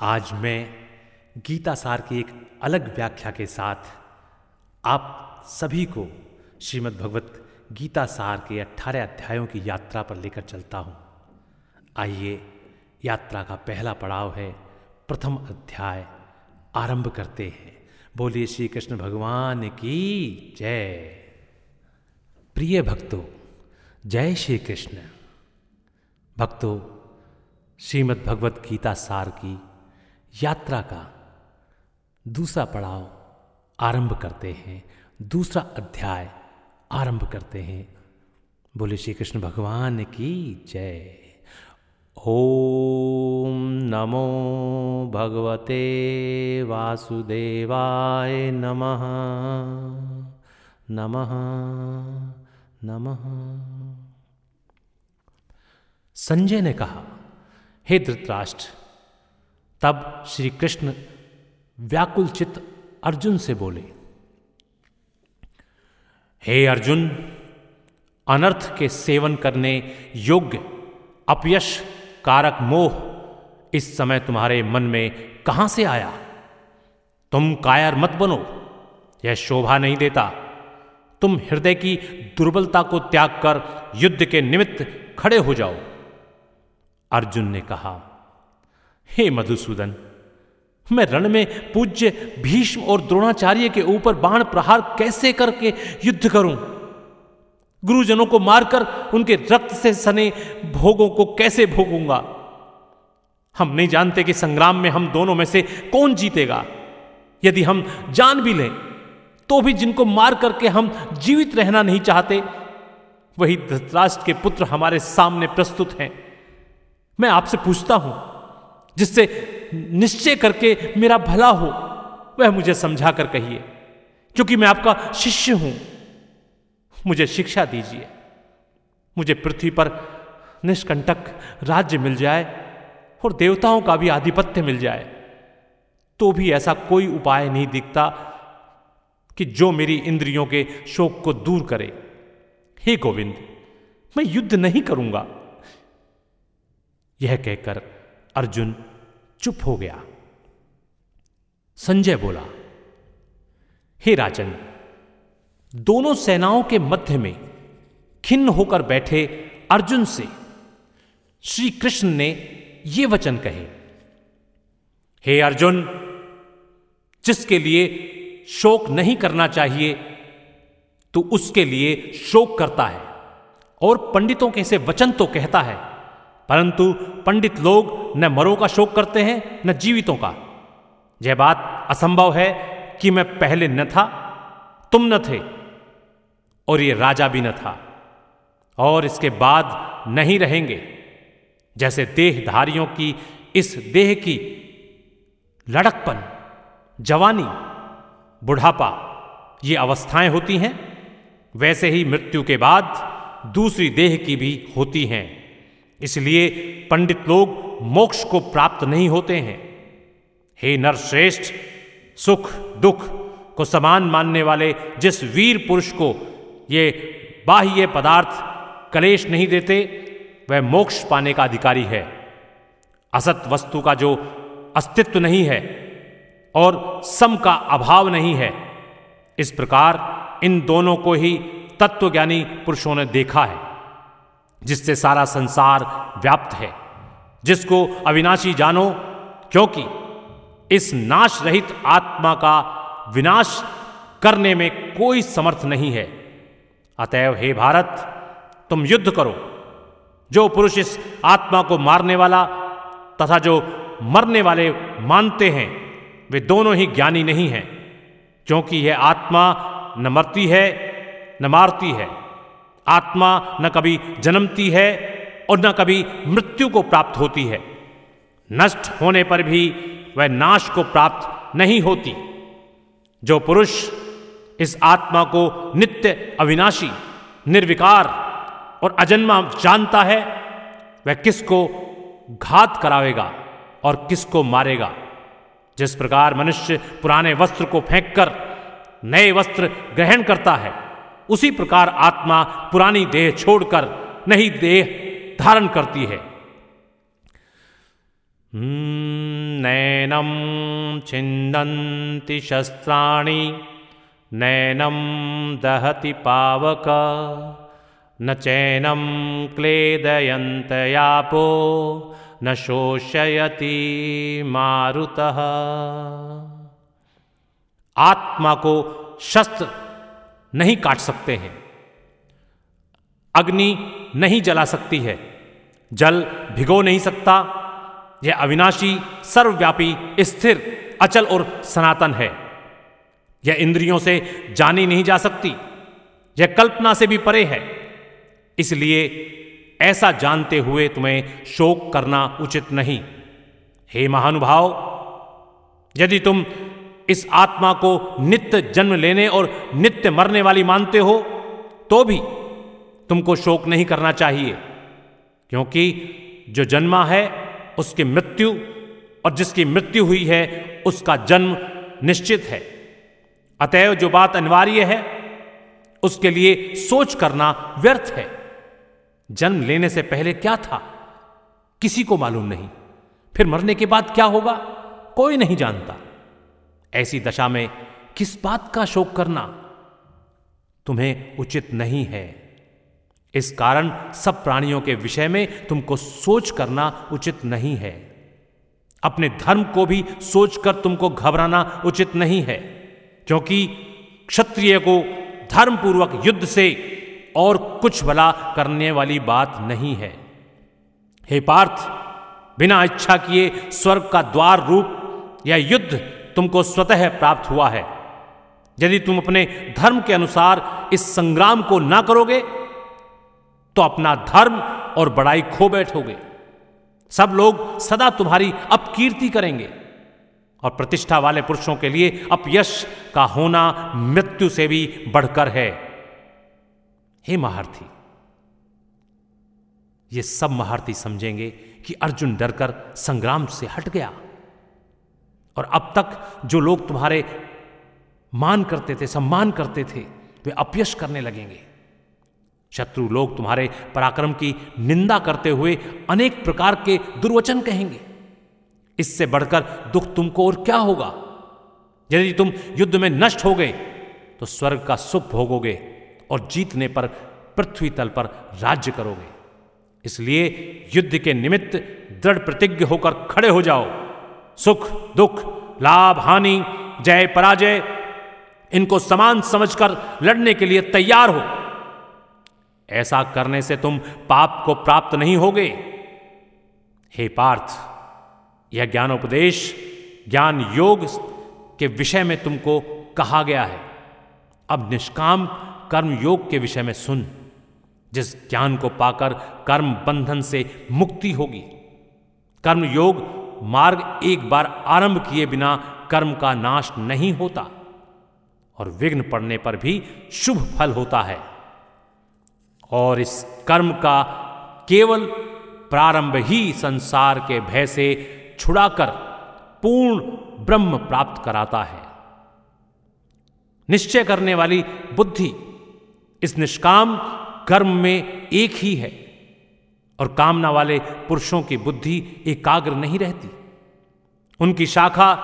आज मैं गीता सार की एक अलग व्याख्या के साथ आप सभी को श्रीमद् भगवत गीता सार के अठारह अध्यायों की यात्रा पर लेकर चलता हूँ। आइए यात्रा का पहला पड़ाव है, प्रथम अध्याय आरंभ करते हैं। बोलिए श्री कृष्ण भगवान की जय। प्रिय भक्तों, जय श्री कृष्ण भक्तों, श्रीमद् भगवत गीता सार की यात्रा का दूसरा पड़ाव आरंभ करते हैं, दूसरा अध्याय आरंभ करते हैं। बोले श्री कृष्ण भगवान की जय। ओम नमो भगवते वासुदेवाय नमः। नमः। नमः। संजय ने कहा, हे धृतराष्ट्र तब श्री कृष्ण व्याकुल चित्त अर्जुन से बोले, हे अर्जुन, अनर्थ के सेवन करने योग्य अपयश कारक मोह इस समय तुम्हारे मन में कहाँ से आया? तुम कायर मत बनो, यह शोभा नहीं देता। तुम हृदय की दुर्बलता को त्याग कर युद्ध के निमित्त खड़े हो जाओ। अर्जुन ने कहा हे मधुसूदन, मैं रण में पूज्य भीष्म और द्रोणाचार्य के ऊपर बाण प्रहार कैसे करके युद्ध करूँ? गुरुजनों को मारकर उनके रक्त से सने भोगों को कैसे भोगूँगा? हम नहीं जानते कि संग्राम में हम दोनों में से कौन जीतेगा। यदि हम जान भी लें तो भी जिनको मार करके हम जीवित रहना नहीं चाहते, वही धृतराष्ट्र के पुत्र हमारे सामने प्रस्तुत हैं। मैं आपसे पूछता हूँ जिससे निश्चय करके मेरा भला हो, वह मुझे समझा कर कहिए, क्योंकि मैं आपका शिष्य हूँ। मुझे शिक्षा दीजिए। मुझे पृथ्वी पर निष्कंटक राज्य मिल जाए और देवताओं का भी आधिपत्य मिल जाए तो भी ऐसा कोई उपाय नहीं दिखता कि जो मेरी इंद्रियों के शोक को दूर करे। हे गोविंद, मैं युद्ध नहीं करूँगा। यह कहकर अर्जुन चुप हो गया। संजय बोला, हे राजन, दोनों सेनाओं के मध्य में खिन्न होकर बैठे अर्जुन से श्री कृष्ण ने ये वचन कहे, हे अर्जुन, जिसके लिए शोक नहीं करना चाहिए तो उसके लिए शोक करता है और पंडितों के से वचन तो कहता है। परंतु पंडित लोग न मरों का शोक करते हैं, न जीवितों का। यह बात असंभव है कि मैं पहले न था, तुम न थे, और ये राजा भी न था, और इसके बाद नहीं रहेंगे। जैसे देहधारियों की, इस देह की लड़कपन, जवानी, बुढ़ापा, ये अवस्थाएँ होती हैं, वैसे ही मृत्यु के बाद दूसरी देह की भी होती हैं। इसलिए पंडित लोग मोक्ष को प्राप्त नहीं होते हैं। हे नरश्रेष्ठ, सुख, दुख को समान मानने वाले जिस वीर पुरुष को ये बाह्य पदार्थ कलेश नहीं देते, वह मोक्ष पाने का अधिकारी है। असत वस्तु का जो अस्तित्व नहीं है और सम का अभाव नहीं है, इस प्रकार इन दोनों को ही तत्वज्ञानी पुरुषों ने देखा है। जिससे सारा संसार व्याप्त है। जिसको अविनाशी जानो, क्योंकि इस नाश रहित आत्मा का विनाश करने में कोई समर्थ नहीं है। अतएव हे भारत, तुम युद्ध करो। जो पुरुष इस आत्मा को मारने वाला तथा जो मरने वाले मानते हैं, वे दोनों ही ज्ञानी नहीं हैं। क्योंकि यह आत्मा न मरती है, न मारती है। आत्मा न कभी जन्मती है और न कभी मृत्यु को प्राप्त होती है। नष्ट होने पर भी वह नाश को प्राप्त नहीं होती। जो पुरुष इस आत्मा को नित्य अविनाशी, निर्विकार और अजन्मा जानता है, वह किसको घात करावेगा और किसको मारेगा? जिस प्रकार मनुष्य पुराने वस्त्र को फेंककर नए वस्त्र ग्रहण करता है उसी प्रकार आत्मा पुरानी देह छोड़कर नई देह धारण करती है। हम्म, नैनम छिंदंती शस्त्राणी नैनम दहति पावक न चैनम क्लेदयंतयापो न शोषयति मारुतः। आत्मा को शस्त्र नहीं काट सकते हैं। अग्नि नहीं जला सकती है। जल भिगो नहीं सकता। यह अविनाशी, सर्वव्यापी, स्थिर, अचल और सनातन है। यह इंद्रियों से जानी नहीं जा सकती। यह कल्पना से भी परे है। इसलिए ऐसा जानते हुए तुम्हें शोक करना उचित नहीं। हे महानुभाव, यदि तुम इस आत्मा को नित्य जन्म लेने और नित्य मरने वाली मानते हो तो भी तुमको शोक नहीं करना चाहिए। क्योंकि जो जन्मा है, उसकी मृत्यु और जिसकी मृत्यु हुई है, उसका जन्म निश्चित है। अतएव जो बात अनिवार्य है, उसके लिए सोच करना व्यर्थ है। जन्म लेने से पहले क्या था? किसी को मालूम नहीं। फिर मरने के बाद क्या होगा? कोई नहीं जानता। ऐसी दशा में किस बात का शोक करना तुम्हें उचित नहीं है। इस कारण सब प्राणियों के विषय में तुमको सोच करना उचित नहीं है। अपने धर्म को भी सोचकर तुमको घबराना उचित नहीं है, क्योंकि क्षत्रिय को धर्मपूर्वक युद्ध से और कुछ भला करने वाली बात नहीं है। हे पार्थ, बिना इच्छा किए स्वर्ग का द्वार रूप या युद्ध तुमको स्वतः प्राप्त हुआ है। यदि तुम अपने धर्म के अनुसार इस संग्राम को ना करोगे तो अपना धर्म और बड़ाई खो बैठोगे। सब लोग सदा तुम्हारी अपकीर्ति करेंगे और प्रतिष्ठा वाले पुरुषों के लिए अपयश का होना मृत्यु से भी बढ़कर है। हे महारथी, ये सब महारथी समझेंगे कि अर्जुन डरकर संग्राम से हट गया। और अब तक जो लोग तुम्हारे मान करते थे, सम्मान करते थे, वे अपयश करने लगेंगे। शत्रु लोग तुम्हारे पराक्रम की निंदा करते हुए अनेक प्रकार के दुर्वचन कहेंगे। इससे बढ़कर दुख तुमको और क्या होगा? यदि तुम युद्ध में नष्ट हो गए तो स्वर्ग का सुख भोगोगे और जीतने पर पृथ्वी तल पर राज्य करोगे। इसलिए युद्ध के निमित्त दृढ़ प्रतिज्ञ होकर खड़े हो जाओ। सुख, दुख, लाभ, हानि, जय, पराजय, इनको समान समझकर लड़ने के लिए तैयार हो। ऐसा करने से तुम पाप को प्राप्त नहीं होगे। हे पार्थ, यह ज्ञानोपदेश, ज्ञान योग के विषय में तुमको कहा गया है। अब निष्काम कर्म योग के विषय में सुन, जिस ज्ञान को पाकर कर्म बंधन से मुक्ति होगी। कर्म योग मार्ग एक बार आरंभ किए बिना कर्म का नाश नहीं होता और विघ्न पड़ने पर भी शुभ फल होता है। और इस कर्म का केवल प्रारंभ ही संसार के भय से छुड़ाकर पूर्ण ब्रह्म प्राप्त कराता है। निश्चय करने वाली बुद्धि इस निष्काम कर्म में एक ही है। और कामना वाले पुरुषों की बुद्धि एकाग्र नहीं रहती। उनकी शाखा,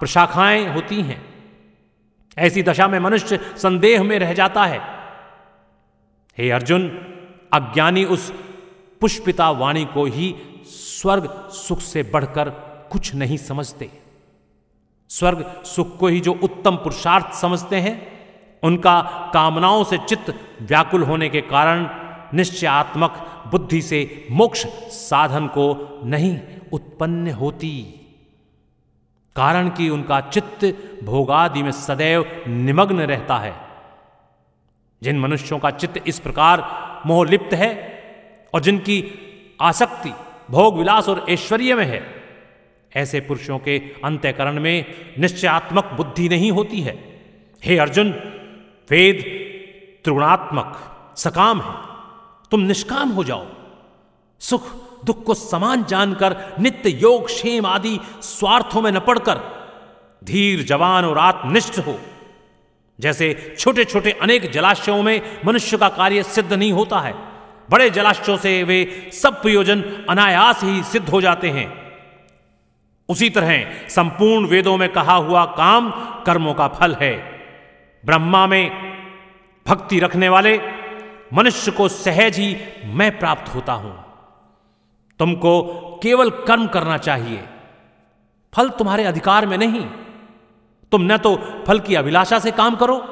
प्रशाखाएँ होती हैं। ऐसी दशा में मनुष्य संदेह में रह जाता है। हे अर्जुन, अज्ञानी उस पुष्पिता वाणी को ही स्वर्ग सुख से बढ़कर कुछ नहीं समझते। स्वर्ग सुख को ही जो उत्तम पुरुषार्थ समझते हैं, उनका कामनाओं से चित्त व्याकुल होने के कारण निश्चयात्मक बुद्धि से मोक्ष साधन को नहीं उत्पन्न होती। कारण कि उनका चित्त भोगादि में सदैव निमग्न रहता है। जिन मनुष्यों का चित्त इस प्रकार मोहलिप्त है और जिनकी आसक्ति भोग विलास और ऐश्वर्य में है, ऐसे पुरुषों के अंत्यकरण में निश्चयात्मक बुद्धि नहीं होती है। हे अर्जुन, वेद त्रिगुणात्मक सकाम है। तुम निष्काम हो जाओ। सुख, दुख को समान जानकर, नित्य योग, क्षेम आदि स्वार्थों में न पड़कर धीर जवान और आत्मनिष्ठ हो। जैसे छोटे छोटे अनेक जलाशयों में मनुष्य का कार्य सिद्ध नहीं होता है, बड़े जलाशयों से वे सब प्रयोजन अनायास ही सिद्ध हो जाते हैं। उसी तरह संपूर्ण वेदों में कहा हुआ काम कर्मों का फल है। ब्रह्मा में भक्ति रखने वाले मनुष्य को सहज ही मैं प्राप्त होता हूँ। तुमको केवल कर्म करना चाहिए। फल तुम्हारे अधिकार में नहीं। तुम न तो फल की अभिलाषा से काम करो,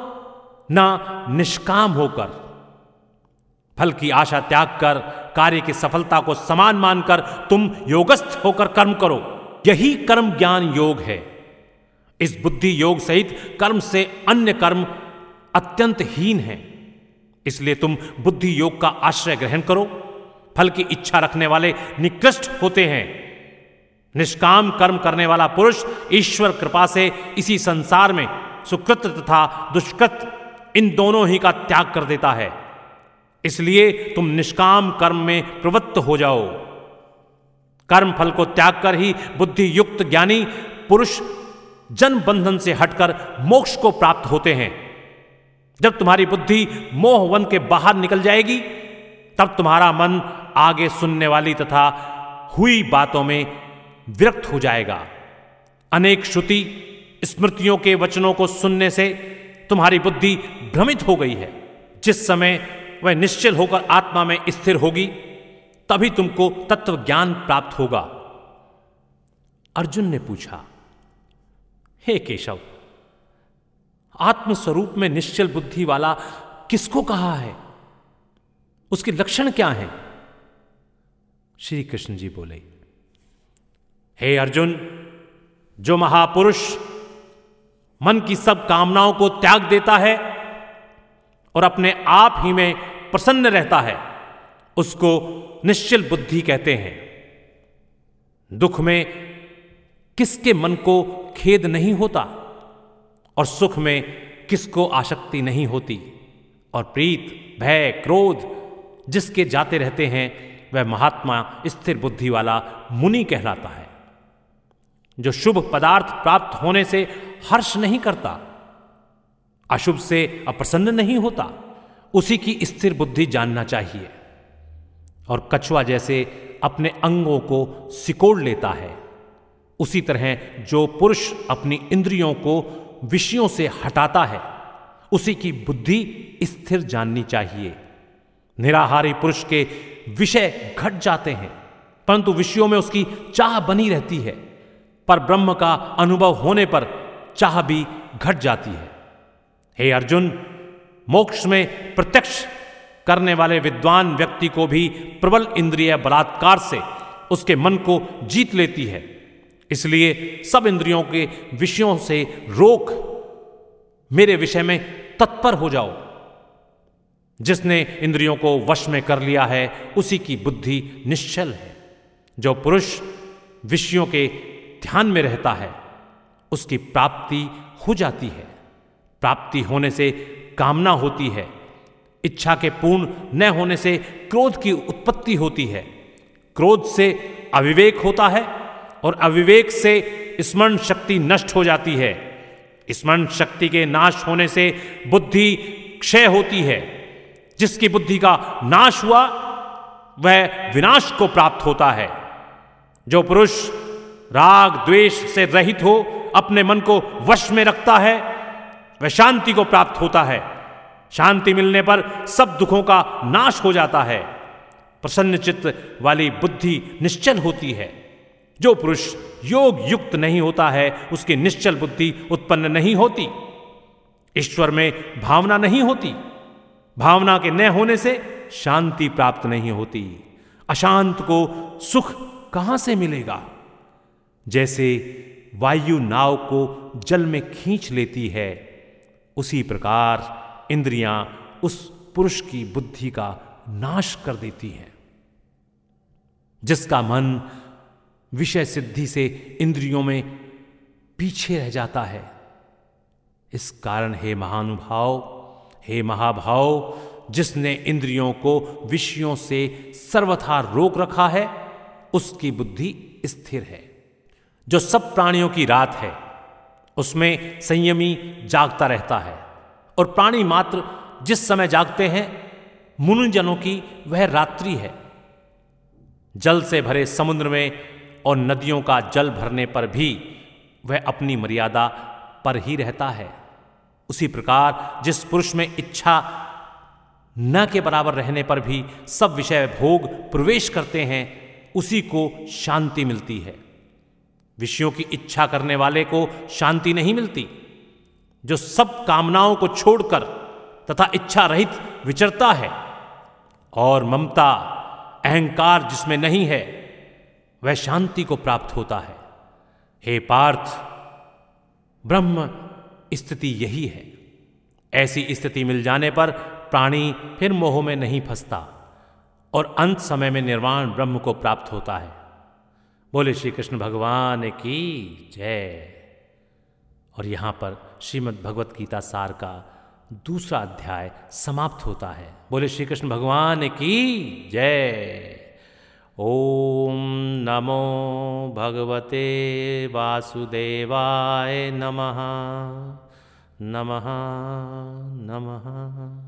न निष्काम होकर। फल की आशा त्याग कर, कार्य की सफलता को समान मानकर तुम योगस्थ होकर कर्म करो। यही कर्म ज्ञान योग है। इस बुद्धि योग सहित कर्म से अन्य कर्म अत्यंत हीन है। इसलिए तुम बुद्धि योग का आश्रय ग्रहण करो। फल की इच्छा रखने वाले निकृष्ट होते हैं। निष्काम कर्म करने वाला पुरुष ईश्वर कृपा से इसी संसार में सुकृत तथा दुष्कृत इन दोनों ही का त्याग कर देता है। इसलिए तुम निष्काम कर्म में प्रवृत्त हो जाओ। कर्म फल को त्याग कर ही बुद्धि युक्त ज्ञानी पुरुष जन बंधन से हटकर मोक्ष को प्राप्त होते हैं। जब तुम्हारी बुद्धि मोहवन के बाहर निकल जाएगी, तब तुम्हारा मन आगे सुनने वाली तथा हुई बातों में विरक्त हो जाएगा। अनेक श्रुति स्मृतियों के वचनों को सुनने से तुम्हारी बुद्धि भ्रमित हो गई है। जिस समय वह निश्चल होकर आत्मा में स्थिर होगी, तभी तुमको तत्व ज्ञान प्राप्त होगा। अर्जुन ने पूछा, हे केशव आत्मस्वरूप में निश्चल बुद्धि वाला किसको कहा है? उसके लक्षण क्या हैं? श्री कृष्ण जी बोले, हे अर्जुन, जो महापुरुष मन की सब कामनाओं को त्याग देता है और अपने आप ही में प्रसन्न रहता है, उसको निश्चल बुद्धि कहते हैं। दुख में किसके मन को खेद नहीं होता? और सुख में किसको आसक्ति नहीं होती। और प्रीत, भय, क्रोध जिसके जाते रहते हैं, वह महात्मा स्थिर बुद्धि वाला मुनि कहलाता है, जो शुभ पदार्थ प्राप्त होने से हर्ष नहीं करता, अशुभ से अप्रसन्न नहीं होता। उसी की स्थिर बुद्धि जानना चाहिए और कछुआ जैसे अपने अंगों को सिकोड़ लेता है। उसी तरह जो पुरुष अपनी इंद्रियों को विषयों से हटाता है। उसी की बुद्धि स्थिर जाननी चाहिए। निराहारी पुरुष के विषय घट जाते हैं, परंतु विषयों में उसकी चाह बनी रहती है। पर ब्रह्म का अनुभव होने पर चाह भी घट जाती है। हे अर्जुन, मोक्ष में प्रत्यक्ष करने वाले विद्वान व्यक्ति को भी प्रबल इंद्रिय बलात्कार से उसके मन को जीत लेती है। इसलिए सब इंद्रियों के विषयों से रोक मेरे विषय में तत्पर हो जाओ। जिसने इंद्रियों को वश में कर लिया है, उसी की बुद्धि निश्चल है। जो पुरुष विषयों के ध्यान में रहता है, उसकी प्राप्ति हो जाती है। प्राप्ति होने से कामना होती है, इच्छा के पूर्ण न होने से क्रोध की उत्पत्ति होती है। क्रोध से अविवेक होता है और अविवेक से स्मरण शक्ति नष्ट हो जाती है। स्मरण शक्ति के नाश होने से बुद्धि क्षय होती है। जिसकी बुद्धि का नाश हुआ, वह विनाश को प्राप्त होता है। जो पुरुष राग, द्वेष से रहित हो, अपने मन को वश में रखता है, वह शांति को प्राप्त होता है। शांति मिलने पर सब दुखों का नाश हो जाता है। प्रसन्न चित्त वाली बुद्धि निश्चल होती है। जो पुरुष योग युक्त नहीं होता है, उसकी निश्चल बुद्धि उत्पन्न नहीं होती। ईश्वर में भावना नहीं होती। भावना के न होने से शांति प्राप्त नहीं होती। अशांत को सुख कहाँ से मिलेगा? जैसे वायु नाव को जल में खींच लेती है, उसी प्रकार इंद्रियाँ उस पुरुष की बुद्धि का नाश कर देती हैं। जिसका मन विषय सिद्धि से इंद्रियों में पीछे रह जाता है। इस कारण हे महानुभाव, हे महाभाव, जिसने इंद्रियों को विषयों से सर्वथा रोक रखा है, उसकी बुद्धि स्थिर है। जो सब प्राणियों की रात है, उसमें संयमी जागता रहता है और प्राणी मात्र जिस समय जागते हैं, मुनिजनों की वह रात्रि है। जल से भरे समुद्र में और नदियों का जल भरने पर भी वह अपनी मर्यादा पर ही रहता है। उसी प्रकार जिस पुरुष में इच्छा न के बराबर रहने पर भी सब विषय भोग प्रवेश करते हैं, उसी को शांति मिलती है। विषयों की इच्छा करने वाले को शांति नहीं मिलती। जो सब कामनाओं को छोड़कर तथा इच्छा रहित विचरता है और ममता, अहंकार जिसमें नहीं है वह शांति को प्राप्त होता है। हे पार्थ, ब्रह्म, स्थिति यही है। ऐसी स्थिति मिल जाने पर प्राणी फिर मोह में नहीं फंसता और अंत समय में निर्वाण ब्रह्म को प्राप्त होता है। बोले श्री कृष्ण भगवान की जय। और यहाँ पर श्रीमद् भगवत गीता सार का दूसरा अध्याय समाप्त होता है। बोले श्री कृष्ण भगवान की जय। ओम नमो भगवते वासुदेवाय नमः। नमः नमः।